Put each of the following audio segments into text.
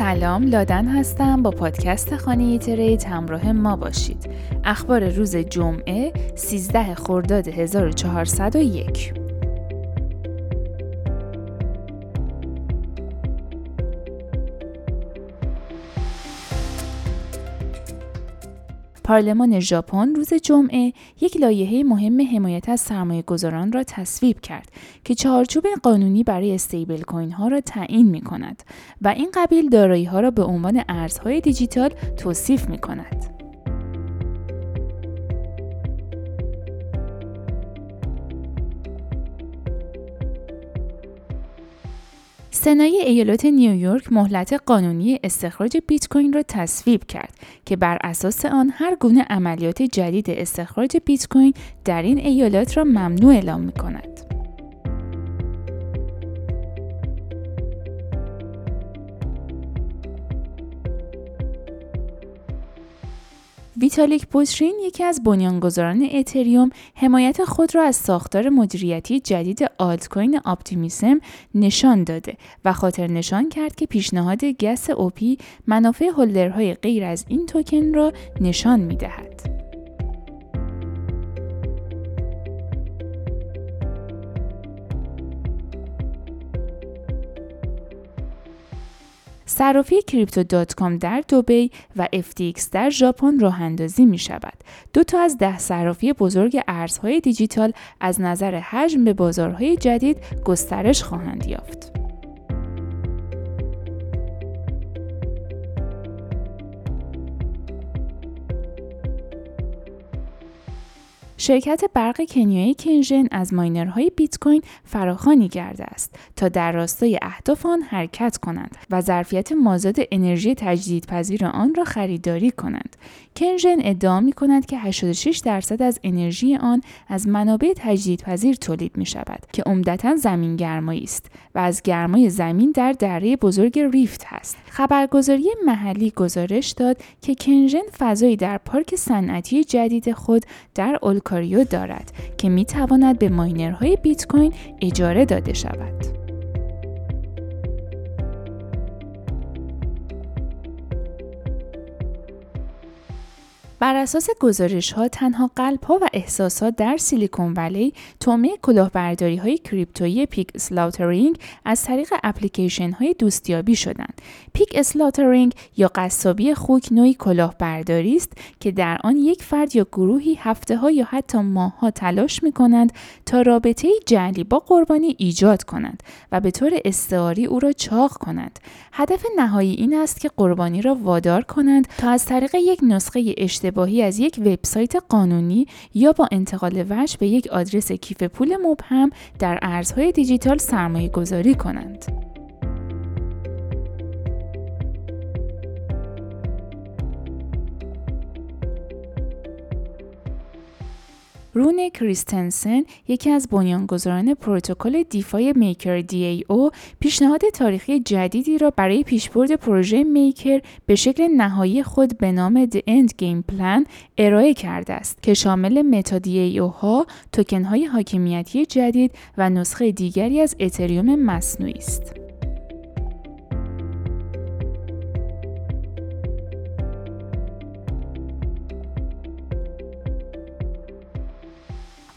سلام لادن هستم. با پادکست خانه ترید همراه ما باشید. اخبار روز جمعه 13 خرداد 1401 پارلمان ژاپن روز جمعه یک لایحه مهم حمایت از سرمایه گذاران را تصویب کرد که چارچوب قانونی برای استیبل کوین ها را تعیین می کند و این قبیل دارایی ها را به عنوان ارزهای دیجیتال توصیف می کند. سنای ایالات نیویورک مهلت قانونی استخراج بیت کوین را تصویب کرد که بر اساس آن هر گونه عملیات جدید استخراج بیت کوین در این ایالات را ممنوع اعلام می کند. ویتالیک پوشرین یکی از بنیانگذاران اتریوم حمایت خود را از ساختار مدیریتی جدید آلت کوین اپتیمیسم نشان داده و خاطر نشان کرد که پیشنهاد گس اوپی منافع هولدرهای غیر از این توکن را نشان می صرافی کریپتو دات کام در دوبی و FTX در ژاپن راه اندازی می شود. دو تا از ده صرافی بزرگ ارزهای دیجیتال از نظر حجم به بازارهای جدید گسترش خواهند یافت. شرکت برق کنیایی کنژن از ماینرهای بیت کوین فراخوانی کرده است تا در راستای اهداف آن حرکت کنند و ظرفیت مازاد انرژی تجدیدپذیر آن را خریداری کنند. کنژن ادعا می کند که 86 درصد از انرژی آن از منابع تجدیدپذیر تولید می شود که عمدتا زمین گرمایی است و از گرمای زمین در دره بزرگ ریفت هست. خبرگزاری محلی گزارش داد که کنژن فضایی در پارک صنعتی جدید خود در اولکاریو دارد که می تواند به ماینرهای بیت کوین اجاره داده شود. بر اساس گزارش ها تنها قلب ها و احساسات در سیلیکون ولی تومه کلاهبرداری های کریپتویی پیک اسلاوترینگ از طریق اپلیکیشن های دوستیابی شدند. پیک اسلاوترینگ یا قصابی خوک نوعی کلاهبرداری است که در آن یک فرد یا گروهی هفته ها یا حتی ماه ها تلاش می کنند تا رابطه جعلی با قربانی ایجاد کنند و به طور استعاری او را چاق کنند. هدف نهایی این است که قربانی را وادار کنند تا از طریق یک نسخه اشتباهی اشتباهی از یک وبسایت قانونی یا با انتقال وجه به یک آدرس کیف پول مبهم در ارزهای دیجیتال سرمایه گذاری کنند. رون کریستنسن یکی از بنیانگذاران پروتکل دیفای میکر دی ای او پیشنهاد تاریخی جدیدی را برای پیشبرد پروژه میکر به شکل نهایی خود به نام The End Game Plan ارائه کرده است که شامل متا دی ای او ها، توکن های حاکمیتی جدید و نسخه دیگری از اتریوم مصنوعی است.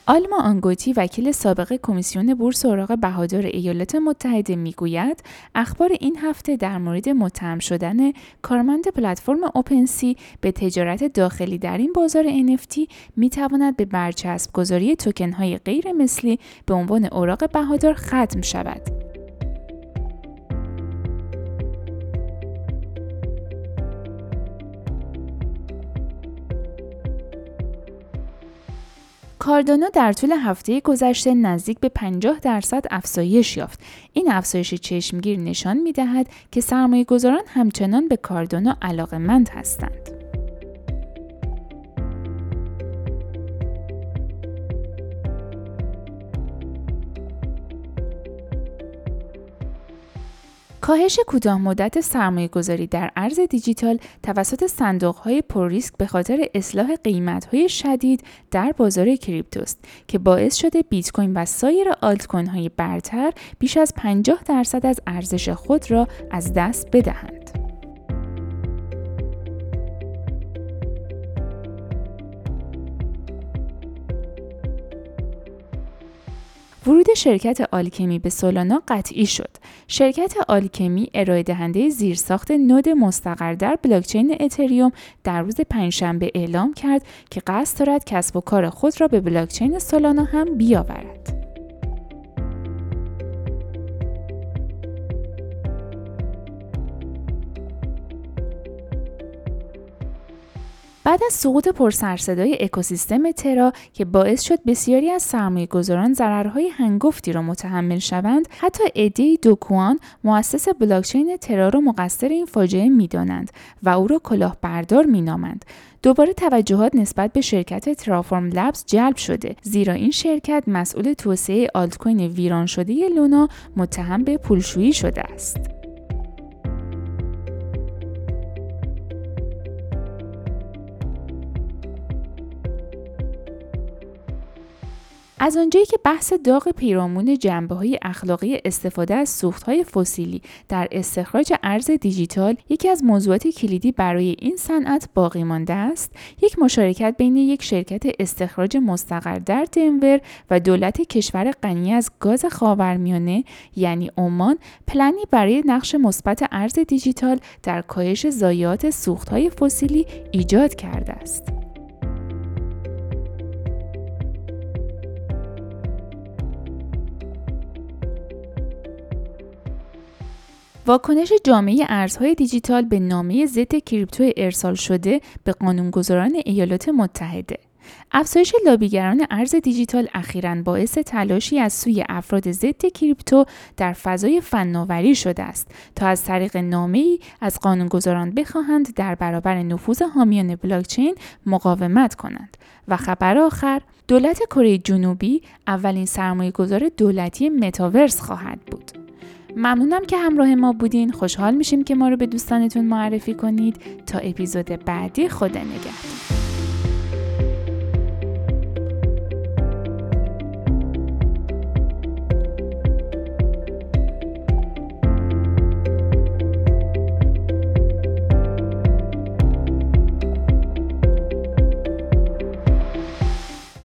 آلما آنگوتی وکیل سابق کمیسیون بورس اوراق بهادار ایالات متحده می‌گوید اخبار این هفته در مورد متهم شدن کارمند پلتفرم اوپنسی به تجارت داخلی در این بازار NFT می تواند به برچسب گذاری توکن های غیر مثلی به عنوان اوراق بهادار ختم شود. کاردانو در طول هفته گذشته نزدیک به 50 درصد افزایش یافت. این افزایش چشمگیر نشان می دهد که سرمایه گذاران همچنان به کاردانو علاقمند هستند. کاهش کوتاه مدت سرمایه گذاری در ارز دیجیتال توسط صندوق های پر ریسک به خاطر اصلاح قیمت های شدید در بازار کریپتوست که باعث شده بیت کوین و سایر آلت کوین های برتر بیش از 50 درصد از ارزش خود را از دست بدهند. ورود شرکت آلکمی به سولانا قطعی شد. شرکت آلکمی ارائه دهنده زیرساخت نود مستقر در بلاکچین اتریوم در روز پنجشنبه اعلام کرد که قصد دارد کسب و کار خود را به بلاکچین سولانا هم بیاورد. بعد از سقوط پرسرصدای اکوسیستم ترا که باعث شد بسیاری از سرمایه گذاران ضررهای هنگفتی را متحمل شوند حتی ادی دوکوان مؤسس بلاکچین ترا را مقصر این فاجعه می‌دانند و او را کلاهبردار مینامند دوباره توجهات نسبت به شرکت ترافورم لبز جلب شده زیرا این شرکت مسئول توسعه آلت کوین ویران شده لونا متهم به پولشویی شده است. از آنجایی که بحث داغ پیرامون جنبه های اخلاقی استفاده از سوخت های فسیلی در استخراج ارز دیجیتال یکی از موضوعات کلیدی برای این صنعت باقی مانده است یک مشارکت بین یک شرکت استخراج مستقر در دنور و دولت کشور غنی از گاز خاورمیانه یعنی عمان پلنی برای نقش مثبت ارز دیجیتال در کاهش ضایعات سوخت های فسیلی ایجاد کرده است. واکنش جامعه ارزهای دیجیتال به نامه ضد کریپتو ارسال شده به قانونگذاران ایالات متحده. افزایش لابیگران ارز دیجیتال اخیرا باعث تلاشی از سوی افراد ضد کریپتو در فضای فناوری شده است تا از طریق نامه ای از قانونگذاران بخواهند در برابر نفوذ حامیان بلاکچین مقاومت کنند. و خبر آخر دولت کره جنوبی اولین سرمایه گذار دولتی متاورس خواهد بود. ممنونم که همراه ما بودین. خوشحال میشیم که ما رو به دوستانتون معرفی کنید. تا اپیزود بعدی خدا نگهدار.